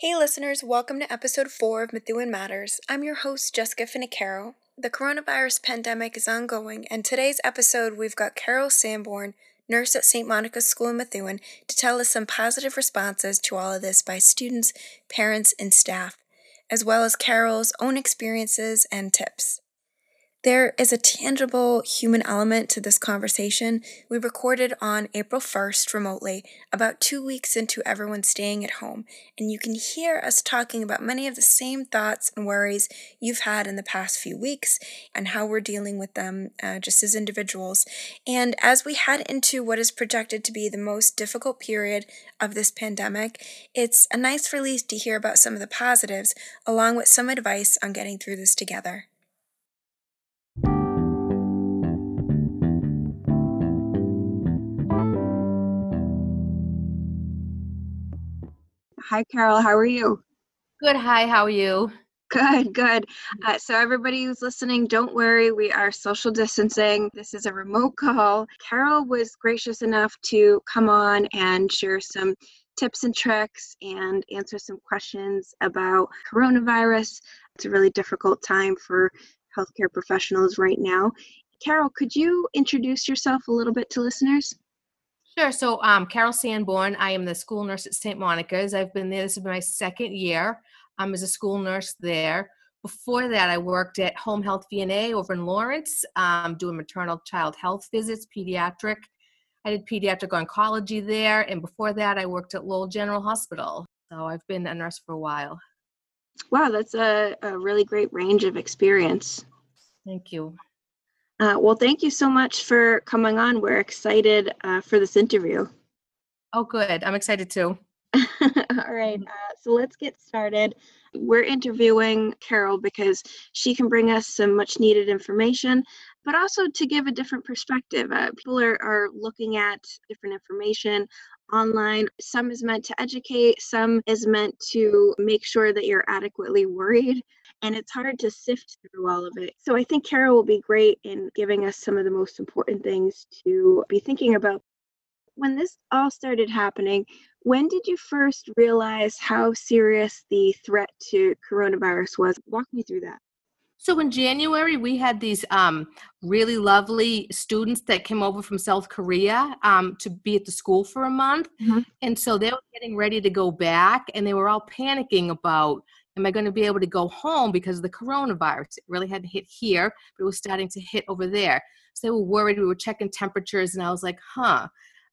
Hey, listeners, welcome to episode four of Methuen Matters. I'm your host, Jessica Finicaro. The coronavirus pandemic is ongoing, and today's episode we've got Carol Sanborn, nurse at St. Monica's School in Methuen, to tell us some positive responses to all of this by students, parents, and staff, as well as Carol's own experiences and tips. There is a tangible human element to this conversation. We recorded on April 1st remotely, about two weeks into everyone staying at home, and you can hear us talking about many of the same thoughts and worries you've had in the past few weeks and how we're dealing with them uh, just as individuals. And as we head into what is projected to be the most difficult period of this pandemic, it's a nice release to hear about some of the positives, along with some advice on getting through this together. Hi, Carol. How are you? Good. Hi. How are you? Good, good. Uh, so, everybody who's listening, don't worry. We are social distancing. This is a remote call. Carol was gracious enough to come on and share some tips and tricks and answer some questions about coronavirus. It's a really difficult time for healthcare professionals right now. Carol, could you introduce yourself a little bit to listeners? Sure. So, um, Carol Sanborn, I am the school nurse at St. Monica's. I've been there. This is my second year um, as a school nurse there. Before that, I worked at Home Health VNA over in Lawrence, um, doing maternal child health visits, pediatric. I did pediatric oncology there, and before that, I worked at Lowell General Hospital. So I've been a nurse for a while. Wow, that's a, a really great range of experience. Thank you. Uh, well, thank you so much for coming on. We're excited uh, for this interview. Oh, good. I'm excited too. All right. Uh, so let's get started. We're interviewing Carol because she can bring us some much needed information, but also to give a different perspective. Uh, people are, are looking at different information online. Some is meant to educate, some is meant to make sure that you're adequately worried and it's hard to sift through all of it. So I think Carol will be great in giving us some of the most important things to be thinking about. When this all started happening, when did you first realize how serious the threat to coronavirus was? Walk me through that. So in January, we had these um, really lovely students that came over from South Korea um, to be at the school for a month. Mm-hmm. And so they were getting ready to go back, and they were all panicking about am I going to be able to go home because of the coronavirus? It really hadn't hit here, but it was starting to hit over there. So they were worried. We were checking temperatures, and I was like, huh,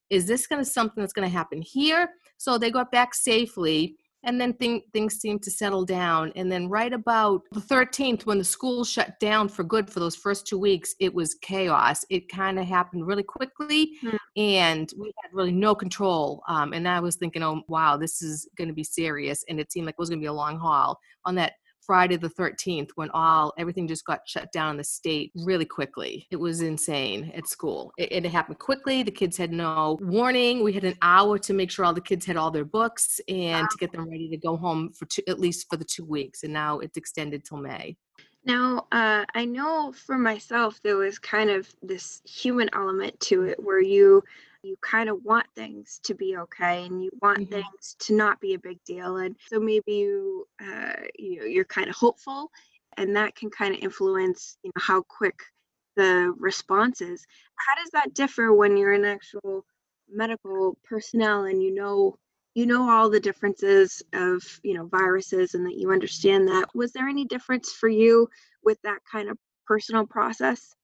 is this going to something that's going to happen here? So they got back safely and then thing, things seemed to settle down. And then right about the 13th when the school shut down for good for those first two weeks it was chaos. It kind of happened really quickly mm. and we had really no control um, and i was thinking oh wow this is going to be serious. And it seemed like it was going to be a long haul. On that Friday the 13th when all everything just got shut down in the state really quickly. It was insane at school. It, it, happened quickly. The kids had no warning. We had an hour to make sure all the kids had all their books and wow. to get them ready to go home for two, at least for the two weeks. And now it's extended till May. Now, uh, I know for myself, there was kind of this human element to it where you you kind of want things to be okay and you want mm-hmm. things to not be a big deal and so maybe you uh, you know, you're kind of hopeful and that can kind of influence you know how quick the response is. How does that differ when you're an actual medical personnel and you know you know all the differences of you know viruses and that you understand that? Was there any difference for you with that kind of personal process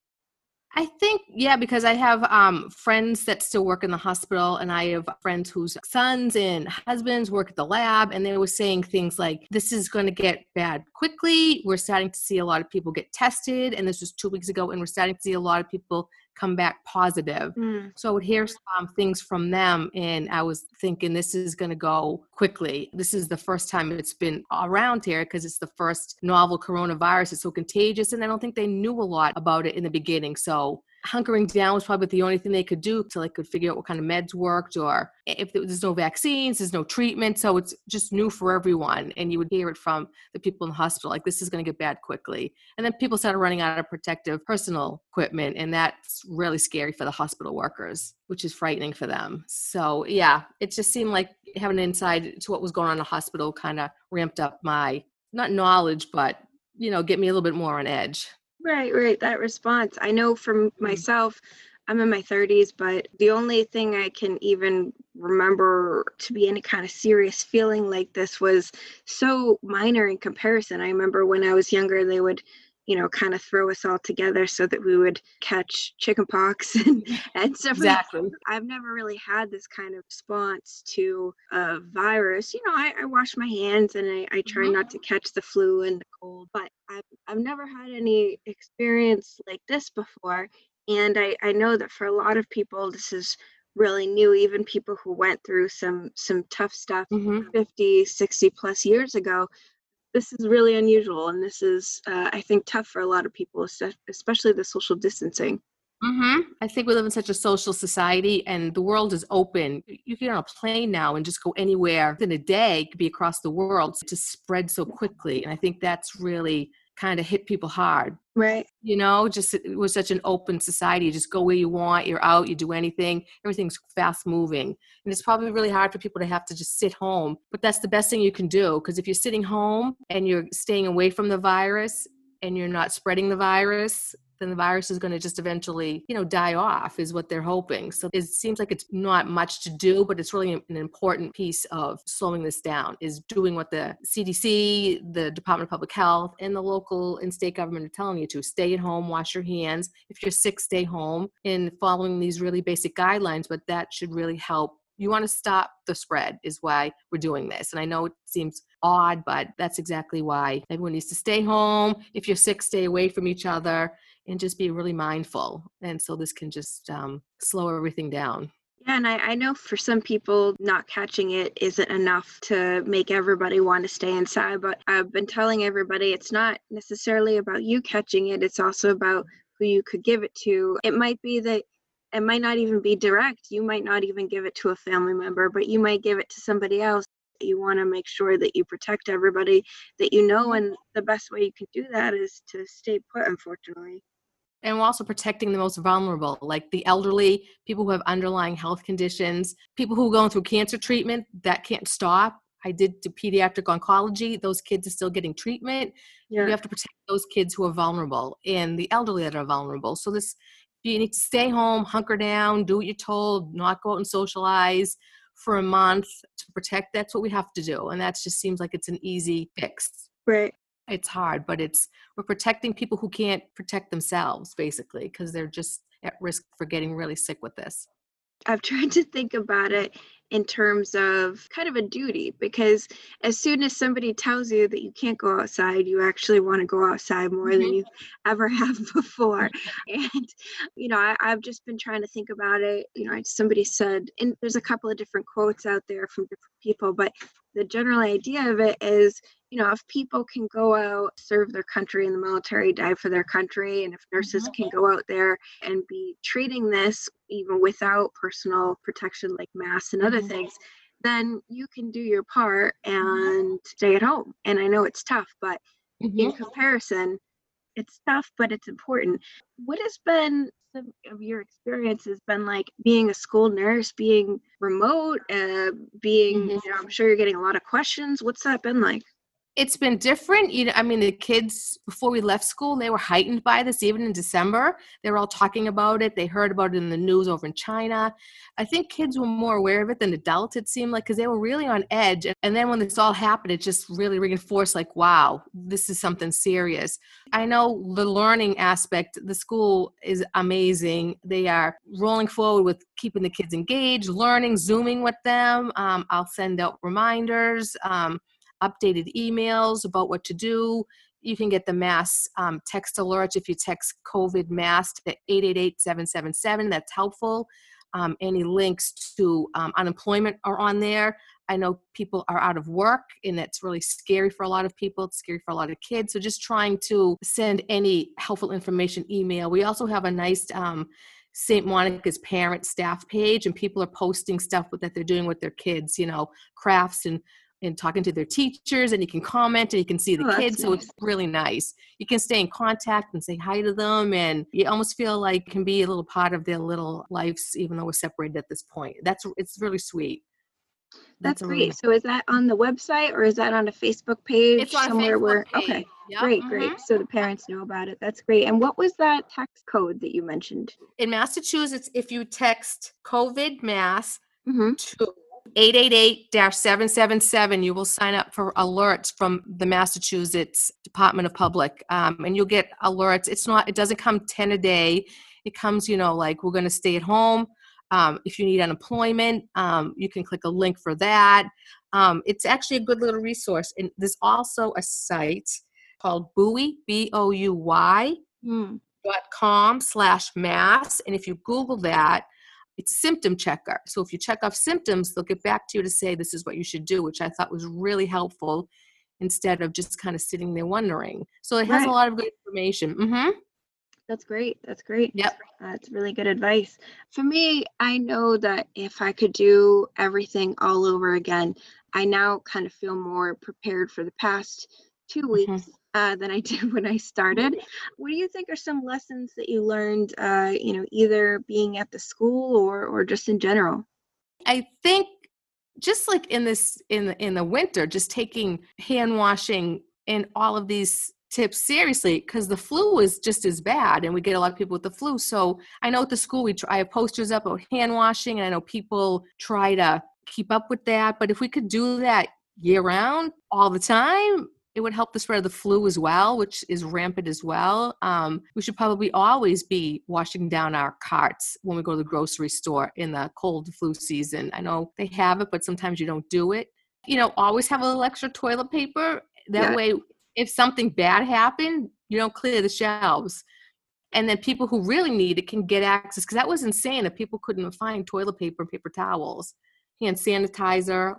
I think, yeah, because I have um, friends that still work in the hospital, and I have friends whose sons and husbands work at the lab, and they were saying things like, This is going to get bad quickly. We're starting to see a lot of people get tested, and this was two weeks ago, and we're starting to see a lot of people come back positive. Mm. So I would hear some things from them, and I was thinking this is going to go quickly. This is the first time it's been around here because it's the first novel coronavirus. It's so contagious, and I don't think they knew a lot about it in the beginning. So hunkering down was probably the only thing they could do till they could figure out what kind of meds worked or if there's no vaccines, there's no treatment. So it's just new for everyone. And you would hear it from the people in the hospital, like this is going to get bad quickly. And then people started running out of protective personal equipment. And that's really scary for the hospital workers, which is frightening for them. So yeah, it just seemed like having an insight to what was going on in the hospital kind of ramped up my, not knowledge, but, you know, get me a little bit more on edge. Right, right. That response. I know from mm-hmm. myself, I'm in my 30s, but the only thing I can even remember to be any kind of serious feeling like this was so minor in comparison. I remember when I was younger, they would you know, kind of throw us all together so that we would catch chickenpox and, and stuff. Exactly. I've never really had this kind of response to a virus. You know, I, I wash my hands and I, I try mm-hmm. not to catch the flu and the cold, but I've, I've never had any experience like this before. And I, I know that for a lot of people, this is really new even people who went through some some tough stuff mm-hmm. 50 60 plus years ago this is really unusual and this is uh, i think tough for a lot of people especially the social distancing mm-hmm. i think we live in such a social society and the world is open you get on a plane now and just go anywhere in a day could be across the world to spread so quickly and i think that's really kind of hit people hard. Right. You know, just it was such an open society. You just go where you want, you're out, you do anything. Everything's fast moving. And it's probably really hard for people to have to just sit home. But that's the best thing you can do. Because if you're sitting home and you're staying away from the virus and you're not spreading the virus, then the virus is going to just eventually, you know, die off, is what they're hoping. So it seems like it's not much to do, but it's really an important piece of slowing this down is doing what the CDC, the Department of Public Health, and the local and state government are telling you to. Stay at home, wash your hands. If you're sick, stay home, and following these really basic guidelines, but that should really help. You want to stop the spread is why we're doing this. And i know it seems odd but that's exactly why. Everyone needs to stay home. If you're sick stay away from each other and just be really mindful. And so this can just um, slow everything down. Yeah, and I, I know for some people, not catching it isn't enough to make everybody want to stay inside. But I've been telling everybody it's not necessarily about you catching it, it's also about who you could give it to. It might be that it might not even be direct. You might not even give it to a family member, but you might give it to somebody else. You want to make sure that you protect everybody that you know, and the best way you can do that is to stay put, unfortunately and we're also protecting the most vulnerable like the elderly people who have underlying health conditions people who are going through cancer treatment that can't stop. I did pediatric oncology. Those kids are still getting treatment. Yeah. we have to protect those kids who are vulnerable and the elderly that are vulnerable. So this you need to stay home hunker down do what you're told not go out and socialize for a month to protect. That's what we have to do and that just seems like it's an easy fix. Right it's hard but it's we're protecting people who can't protect themselves basically because they're just at risk for getting really sick with this i've tried to think about it in terms of kind of a duty because as soon as somebody tells you that you can't go outside you actually want to go outside more mm-hmm. than you ever have before and you know I, have just been trying to think about it you know somebody said and there's a couple of different quotes out there from different people but the general idea of it is you know if people can go out serve their country in the military die for their country and if nurses mm-hmm. can go out there and be treating this even without personal protection like masks and other mm-hmm. things then you can do your part mm-hmm. and stay at home and i know it's tough but in comparison it's tough but it's important. What has been some of your experiences been like being a school nurse being remote uh, being mm-hmm. you know i'm sure you're getting a lot of questions. What's that been like it's been different you know i mean the kids before we left school they were heightened by this even in december. They were all talking about it. They heard about it in the news over in china. I think kids were more aware of it than adults it seemed like because they were really on edge. And then when this all happened it just really reinforced like wow this is something serious. I know the learning aspect the school is amazing. They are rolling forward with keeping the kids engaged learning zooming with them. Um, i'll send out reminders. Um, updated emails about what to do. You can get the mass um, text alerts if you text COVID mass to 888 777. That's helpful. Um, any links to um, unemployment are on there. I know people are out of work and it's really scary for a lot of people. It's scary for a lot of kids. So just trying to send any helpful information email. We also have a nice um, St. Monica's parent staff page, and people are posting stuff that they're doing with their kids, you know, crafts and and talking to their teachers and you can comment and you can see the Oh, kids that's so it's really nice you can stay in contact and say hi to them and you almost feel like can be a little part of their little lives even though we're separated at this point that's it's really sweet That's a great. really- So is that on the website or is that on a Facebook page it's somewhere Facebook where page. okay. Yep, Great, mhm. great. So the parents know about it. That's great. And what was that tax code that you mentioned? in massachusetts if you text covid mass Mm-hmm. to 888-777 you will sign up for alerts from the massachusetts department of public um, and you'll get alerts. It's not it doesn't come 10 a day. It comes you know like we're going to stay at home. Um, if you need unemployment um, you can click a link for that. Um, it's actually a good little resource and there's also a site called buoy b-o-u-y Hmm. dot com slash mass and if you google that it's a symptom checker so if you check off symptoms they'll get back to you to say this is what you should do which i thought was really helpful instead of just kind of sitting there wondering so it has Right. a lot of good information hmm That's great. That's great. Yep. That's really good advice. For me, I know that if I could do everything all over again, I now kind of feel more prepared for the past two Mhm. weeks uh, than I did when I started. What do you think are some lessons that you learned, uh, you know, either being at the school or or just in general? i think just like in this in the in the winter just taking hand washing and all of these tips seriously because the flu is just as bad and we get a lot of people with the flu so i know at the school we try, i have posters up about hand washing and i know people try to keep up with that but if we could do that year round all the time it would help the spread of the flu as well which is rampant as well. Um, we should probably always be washing down our carts when we go to the grocery store in the cold flu season. I know they have it but sometimes you don't do it. You know always have a little extra toilet paper. That Yeah. way if something bad happened you don't clear the shelves. And then people who really need it can get access because that was insane that people couldn't find toilet paper and paper towels. Hand sanitizer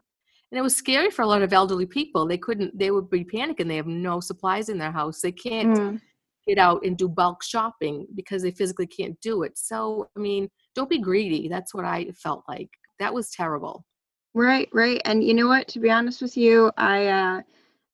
and it was scary for a lot of elderly people. They couldn't they would be panicking. They have no supplies in their house. They can't Mm. get out and do bulk shopping because they physically can't do it. So i mean don't be greedy. That's what i felt like. That was terrible. Right, right. And you know what? To be honest with you, I uh,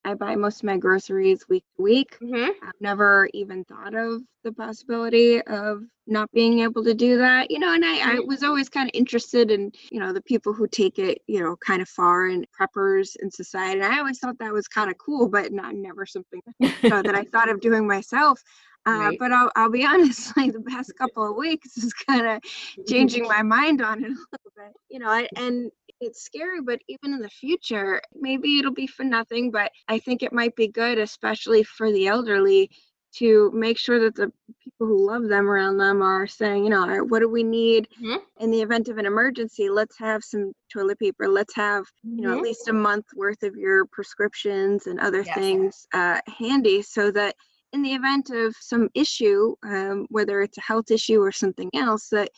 I buy most of my groceries week to week. mm-hmm. I've never even thought of the possibility of not being able to do that, you know, and I, I Mhm. was always kind of interested in, you know, the people who take it, you know, kind of far and preppers in society. And I always thought that was kind of cool, but not never something you know, that I thought of doing myself. Uh, Right. But I'll, I'll be honest, like the past couple of weeks is kind of changing my mind on it a little bit, you know, I, and it's scary, but even in the future, maybe it'll be for nothing, but I think it might be good, especially for the elderly, to make sure that the people who love them around them are saying, you know, "All right, what do we need Mhm. in the event of an emergency? Let's have some toilet paper. Let's have, you know, at Mhm. least a month worth of your prescriptions and other Yes. things uh, handy so that in the event of some issue, um, whether it's a health issue or something else, that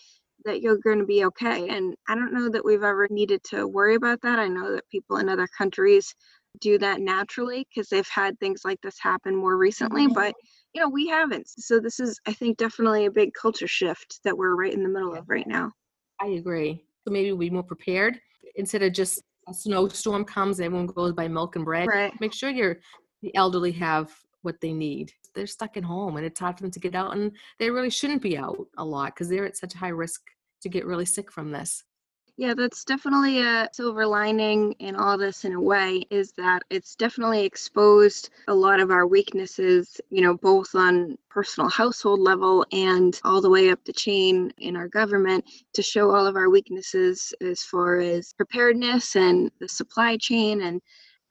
that you're going to be okay. And I don't know that we've ever needed to worry about that. I know that people in other countries do that naturally because they've had things like this happen more recently, Mhm. but you know, we haven't. So this is, I think, definitely a big culture shift that we're right in the middle of right now. I agree. So maybe we'll be more prepared instead of just a snowstorm comes, everyone goes buy milk and bread. Right. Make sure your the elderly have what they need. They're stuck at home and it's hard for them to get out and they really shouldn't be out a lot because they're at such high risk to get really sick from this. Yeah, that's definitely a silver lining in all this in a way is that it's definitely exposed a lot of our weaknesses, you know, both on personal household level and all the way up the chain in our government to show all of our weaknesses as far as preparedness and the supply chain and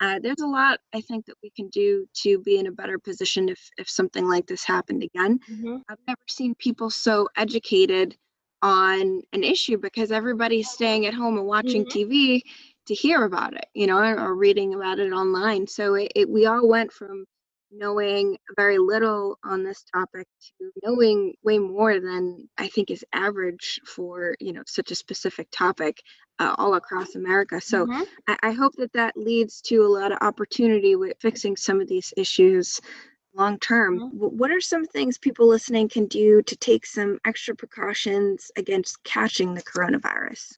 uh, there's a lot I think that we can do to be in a better position if if something like this happened again. I've never seen people so educated on an issue because everybody's staying at home and watching Mhm. TV to hear about it, you know, or, or reading about it online. So it, it we all went from knowing very little on this topic to knowing way more than I think is average for you know such a specific topic uh, all across America. So mm-hmm. I, I hope that that leads to a lot of opportunity with fixing some of these issues long term. Mm-hmm. What are some things people listening can do to take some extra precautions against catching the coronavirus?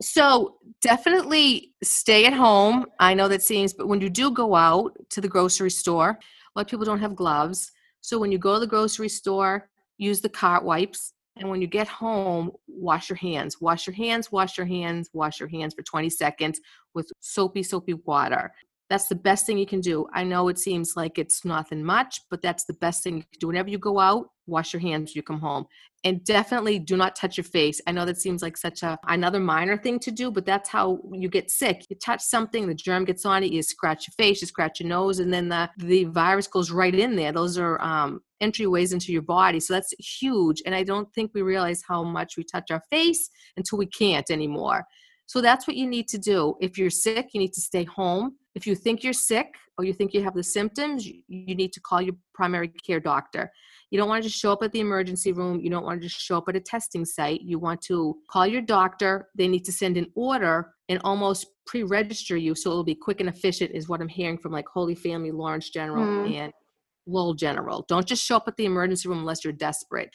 So definitely stay at home. I know that seems, but when you do go out to the grocery store, lot of people don't have gloves. So when you go to the grocery store, use the cart wipes. And when you get home, wash your hands. Wash your hands, wash your hands, wash your hands for 20 seconds with soapy, soapy water. That's the best thing you can do. I know it seems like it's nothing much, but that's the best thing you can do. Whenever you go out, wash your hands when you come home. And definitely do not touch your face. I know that seems like such a another minor thing to do, but that's how you get sick. You touch something, the germ gets on it, you scratch your face, you scratch your nose, and then the, the virus goes right in there. Those are um, entryways into your body. So that's huge. And I don't think we realize how much we touch our face until we can't anymore. So that's what you need to do. If you're sick, you need to stay home. If you think you're sick or you think you have the symptoms, you, need to call your primary care doctor. You don't want to just show up at the emergency room. You don't want to just show up at a testing site. You want to call your doctor. They need to send an order and almost pre-register you so it'll be quick and efficient is what I'm hearing from like Holy Family, Lawrence General, mm. and Lowell General. Don't just show up at the emergency room unless you're desperate.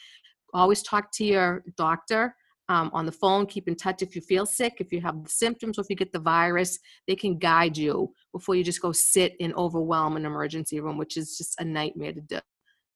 Always talk to your doctor um, on the phone. Keep in touch if you feel sick, if you have the symptoms, or if you get the virus. They can guide you before you just go sit and overwhelm an emergency room, which is just a nightmare to do.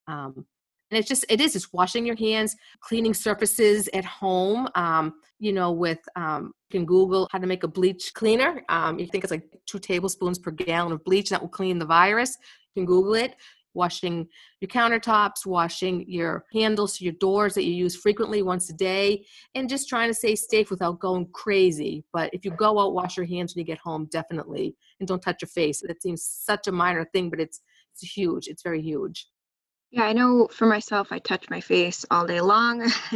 Um, and it's just it is it's washing your hands cleaning surfaces at home um, you know with um, you can google how to make a bleach cleaner um, you think it's like two tablespoons per gallon of bleach that will clean the virus you can google it washing your countertops, washing your handles, your doors that you use frequently once a day, and just trying to stay safe without going crazy. But if you go out, wash your hands when you get home, definitely, and don't touch your face. It seems such a minor thing, but it's it's huge. It's very huge. Yeah, I know for myself, I touch my face all day long.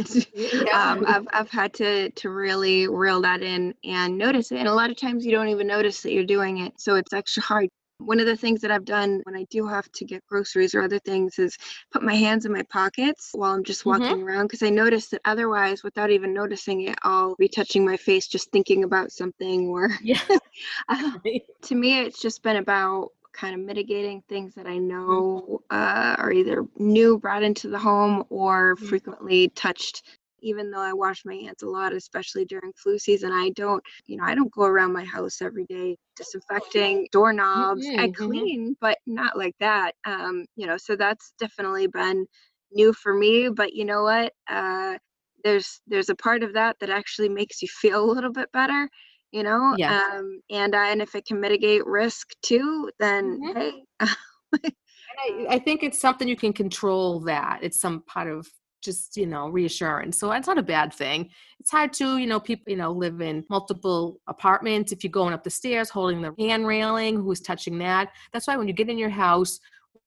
um, I've, I've had to, to really reel that in and notice it. And a lot of times you don't even notice that you're doing it. So it's extra hard one of the things that I've done when I do have to get groceries or other things is put my hands in my pockets while I'm just mm-hmm. walking mm-hmm. around because I notice that otherwise, without even noticing it, I'll be touching my face just thinking about something. Or yeah. uh, to me, it's just been about kind of mitigating things that I mm-hmm. know uh, are either new brought into the home or mm-hmm. frequently touched even though I wash my hands a lot, especially during flu season, I don't, you know, I don't go around my house every day disinfecting doorknobs. Mm-hmm. I mm-hmm. clean, but not like that. Um, you know, so that's definitely been new for me. But you know what? Uh, there's there's a part of that that actually makes you feel a little bit better you know yeah. um and I, and if it can mitigate risk too then mm-hmm. hey I, I think it's something you can control that it's some part of just you know reassurance. So it's not a bad thing. It's hard to you know people you know live in multiple apartments if you're going up the stairs holding the hand railing who's touching that? That's why when you get in your house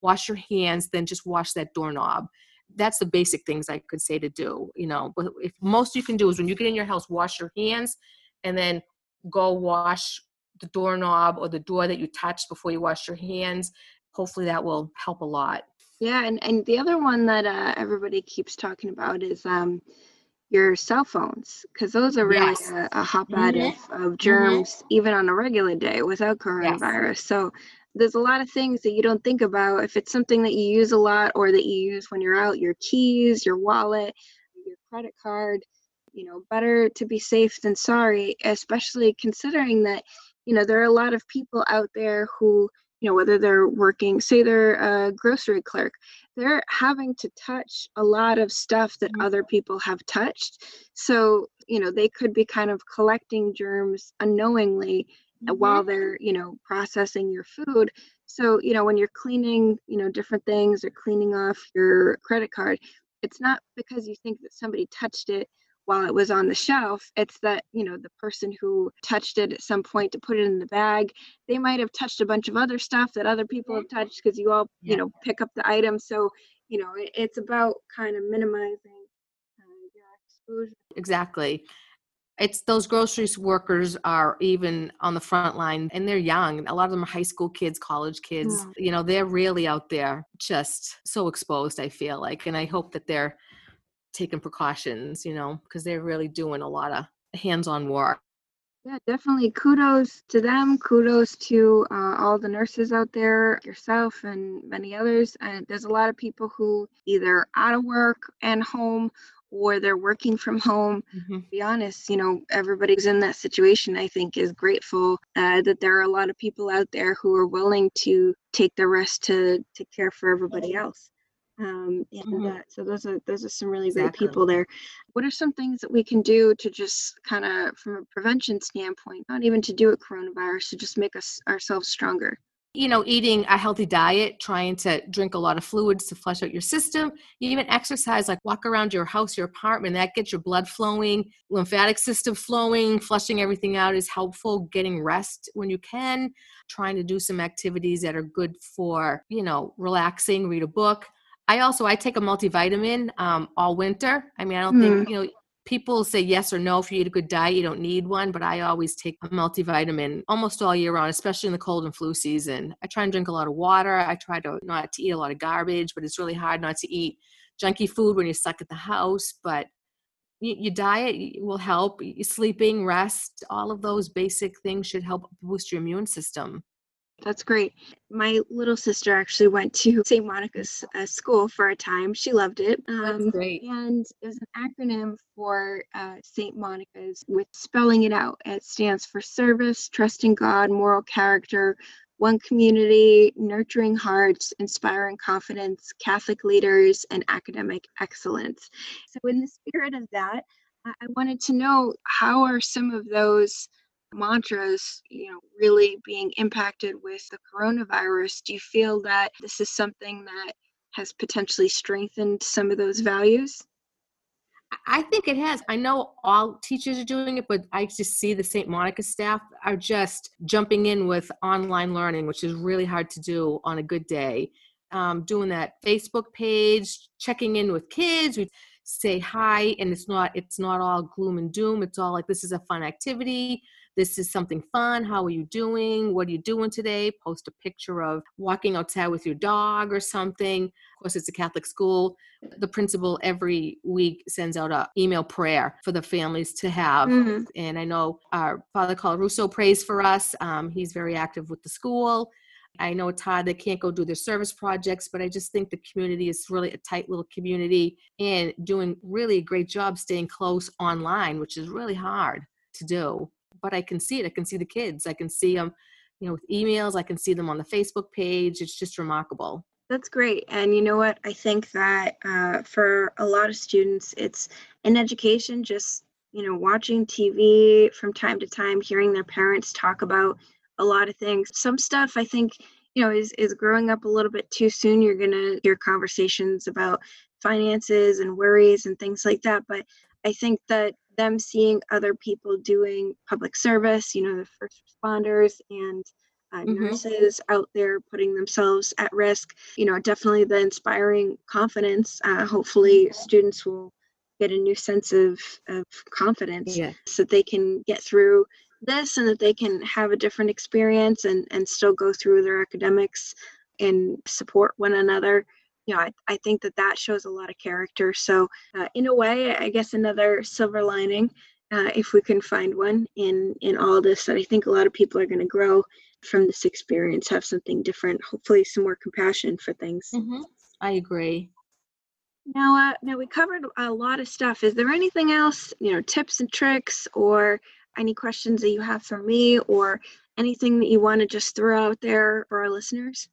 wash your hands then just wash that doorknob. That's the basic things i could say to do you know if most you can do is when you get in your house wash your hands and then go wash the doorknob or the door that you touched before you wash your hands. Hopefully that will help a lot yeah, and, and the other one that uh, everybody keeps talking about is um, your cell phones, because those are really yes. a, a hotbed mm-hmm. of, of germs, mm-hmm. even on a regular day without coronavirus. Yes. So there's a lot of things that you don't think about. If it's something that you use a lot or that you use when you're out, your keys, your wallet, your credit card, you know, better to be safe than sorry, especially considering that, you know, there are a lot of people out there who you know whether they're working say they're a grocery clerk they're having to touch a lot of stuff that mm-hmm. other people have touched so you know they could be kind of collecting germs unknowingly uh, mm-hmm. while they're you know processing your food so you know when you're cleaning you know different things or cleaning off your credit card it's not because you think that somebody touched it while it was on the shelf it's that you know the person who touched it at some point to put it in the bag they might have touched a bunch of other stuff that other people have touched because you all yeah. you know pick up the item. So you know it, it's about kind of minimizing uh, your exposure. Exactly. It's those grocery workers are even on the front line and they're young a lot of them are high school kids college kids. Mm. you know they're really out there just so exposed i feel like and i hope that they're taking precautions you know because they're really doing a lot of hands-on work yeah, definitely. Kudos to them. Kudos to uh, all the nurses out there, yourself, and many others. And there's a lot of people who either out of work and home or they're working from home. Mm-hmm. be honest, you know, everybody's in that situation. I think is grateful uh, that there are a lot of people out there who are willing to take the risk to to care for everybody else um, and mm-hmm. uh, so those are those are some really exactly. great people there what are some things that we can do to just kind of from a prevention standpoint not even to do with coronavirus to just make us ourselves stronger you know eating a healthy diet trying to drink a lot of fluids to flush out your system you even exercise like walk around your house your apartment that gets your blood flowing lymphatic system flowing flushing everything out is helpful getting rest when you can trying to do some activities that are good for you know relaxing read a book I also I take a multivitamin um, all winter. I mean, I don't mm. think you know people say yes or no if you eat a good diet you don't need one but i always take a multivitamin almost all year round especially in the cold and flu season. I try and drink a lot of water. I try to not to eat a lot of garbage but it's really hard not to eat junky food when you're stuck at the house. But your diet will help. Sleeping rest all of those basic things should help boost your immune system that's great. My little sister actually went to St. Monica's uh, school for a time. She loved it. Um, That's great. And there's an acronym for uh, St. Monica's with spelling it out. It stands for service, trusting God, moral character, one community, nurturing hearts, inspiring confidence, Catholic leaders, and academic excellence. So, in the spirit of that, I wanted to know how are some of those mantras, you know, really being impacted with the coronavirus, do you feel that this is something that has potentially strengthened some of those values? I think it has. I know all teachers are doing it, but I just see the St. Monica staff are just jumping in with online learning, which is really hard to do on a good day. Um, doing that Facebook page, checking in with kids. We say hi, and it's not it's not all gloom and doom. It's all like this is a fun activity this is something fun. How are you doing? What are you doing today? Post a picture of walking outside with your dog or something. Of course, it's a Catholic school. The principal every week sends out an email prayer for the families to have. Mm-hmm. And I know our Father Colarusso prays for us. Um, he's very active with the school. I know it's hard, they can't go do their service projects, but I just think the community is really a tight little community and doing really a great job staying close online, which is really hard to do but I can see it. I can see the kids. I can see them, you know, with emails. I can see them on the Facebook page. It's just remarkable. That's great. And you know what? I think that uh, for a lot of students, it's in education, just, you know, watching TV from time to time, hearing their parents talk about a lot of things. Some stuff I think, you know, is, is growing up a little bit too soon. You're going to hear conversations about finances and worries and things like that. But I think that them seeing other people doing public service, you know, the first responders and uh, mm-hmm. nurses out there putting themselves at risk, you know, definitely the inspiring confidence. Uh, hopefully, students will get a new sense of, of confidence yeah. so that they can get through this and that they can have a different experience and, and still go through their academics and support one another you know, I, I think that that shows a lot of character. So, uh, in a way, I guess another silver lining, uh, if we can find one in in all this, that I think a lot of people are going to grow from this experience, have something different, hopefully, some more compassion for things. Mm-hmm. I agree. Now, uh, now we covered a lot of stuff. Is there anything else, you know, tips and tricks, or any questions that you have for me, or anything that you want to just throw out there for our listeners?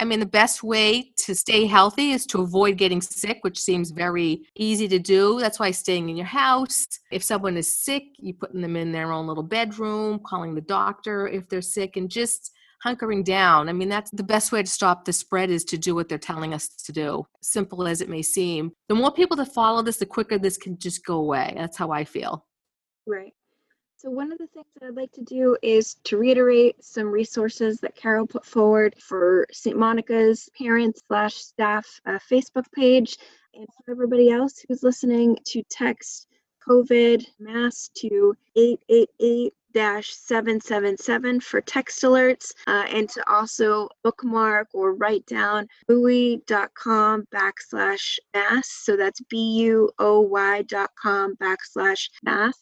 I mean, the best way to stay healthy is to avoid getting sick, which seems very easy to do. That's why staying in your house. If someone is sick, you putting them in their own little bedroom, calling the doctor if they're sick, and just hunkering down. I mean, that's the best way to stop the spread is to do what they're telling us to do. Simple as it may seem. The more people that follow this, the quicker this can just go away. That's how I feel. Right. So one of the things that I'd like to do is to reiterate some resources that Carol put forward for St. Monica's parents slash staff uh, Facebook page and for everybody else who's listening to text COVID mass to 888 777 for text alerts uh, and to also bookmark or write down buoy.com backslash mass. So that's B-U-O-Y dot com backslash mass.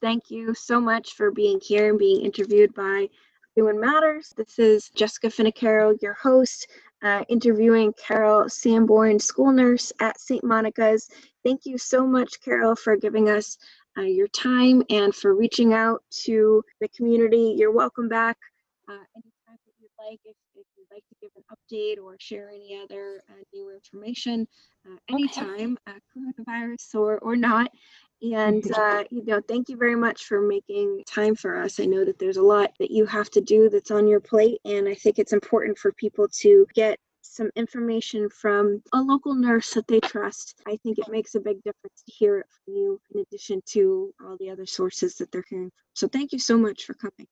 Thank you so much for being here and being interviewed by Methuen Matters. This is Jessica Finicaro, your host, uh, interviewing Carol Sanborn, school nurse at St. Monica's. Thank you so much, Carol, for giving us uh, your time and for reaching out to the community. You're welcome back uh, anytime that you'd like. If, if, you'd like to give an update or share any other uh, new information, uh, anytime, okay. Uh, coronavirus or, or not. And, uh, you know, thank you very much for making time for us. I know that there's a lot that you have to do that's on your plate. And I think it's important for people to get some information from a local nurse that they trust, I think it makes a big difference to hear it from you in addition to all the other sources that they're hearing. So thank you so much for coming.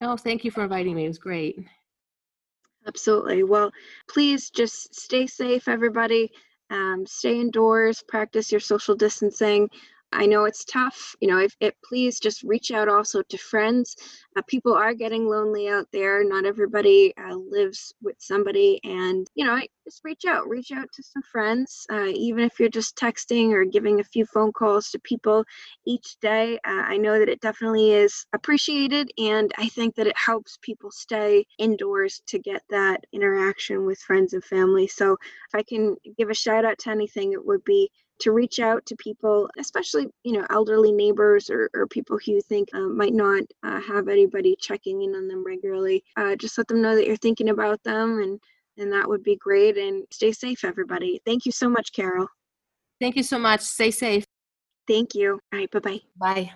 Oh, thank you for inviting me. It was great. Absolutely. Well, please just stay safe, everybody. Um, stay indoors, practice your social distancing. I know it's tough. You know, if it please just reach out also to friends. Uh, people are getting lonely out there. Not everybody uh, lives with somebody, and you know, just reach out. Reach out to some friends, uh, even if you're just texting or giving a few phone calls to people each day. Uh, I know that it definitely is appreciated, and I think that it helps people stay indoors to get that interaction with friends and family. So, if I can give a shout out to anything, it would be to reach out to people, especially you know elderly neighbors or, or people who you think uh, might not uh, have anybody checking in on them regularly. Uh, just let them know that you're thinking about them, and and that would be great. And stay safe, everybody. Thank you so much, Carol. Thank you so much. Stay safe. Thank you. All right. Bye-bye. Bye.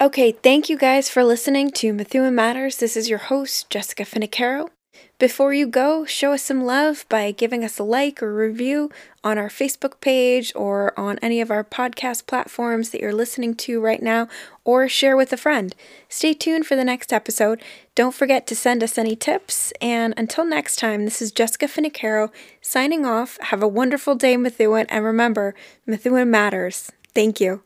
Okay, thank you guys for listening to Methuen Matters. This is your host, Jessica Finicaro. Before you go, show us some love by giving us a like or review on our Facebook page or on any of our podcast platforms that you're listening to right now, or share with a friend. Stay tuned for the next episode. Don't forget to send us any tips. And until next time, this is Jessica Finicaro signing off. Have a wonderful day, Methuen, and remember, Methuen matters. Thank you.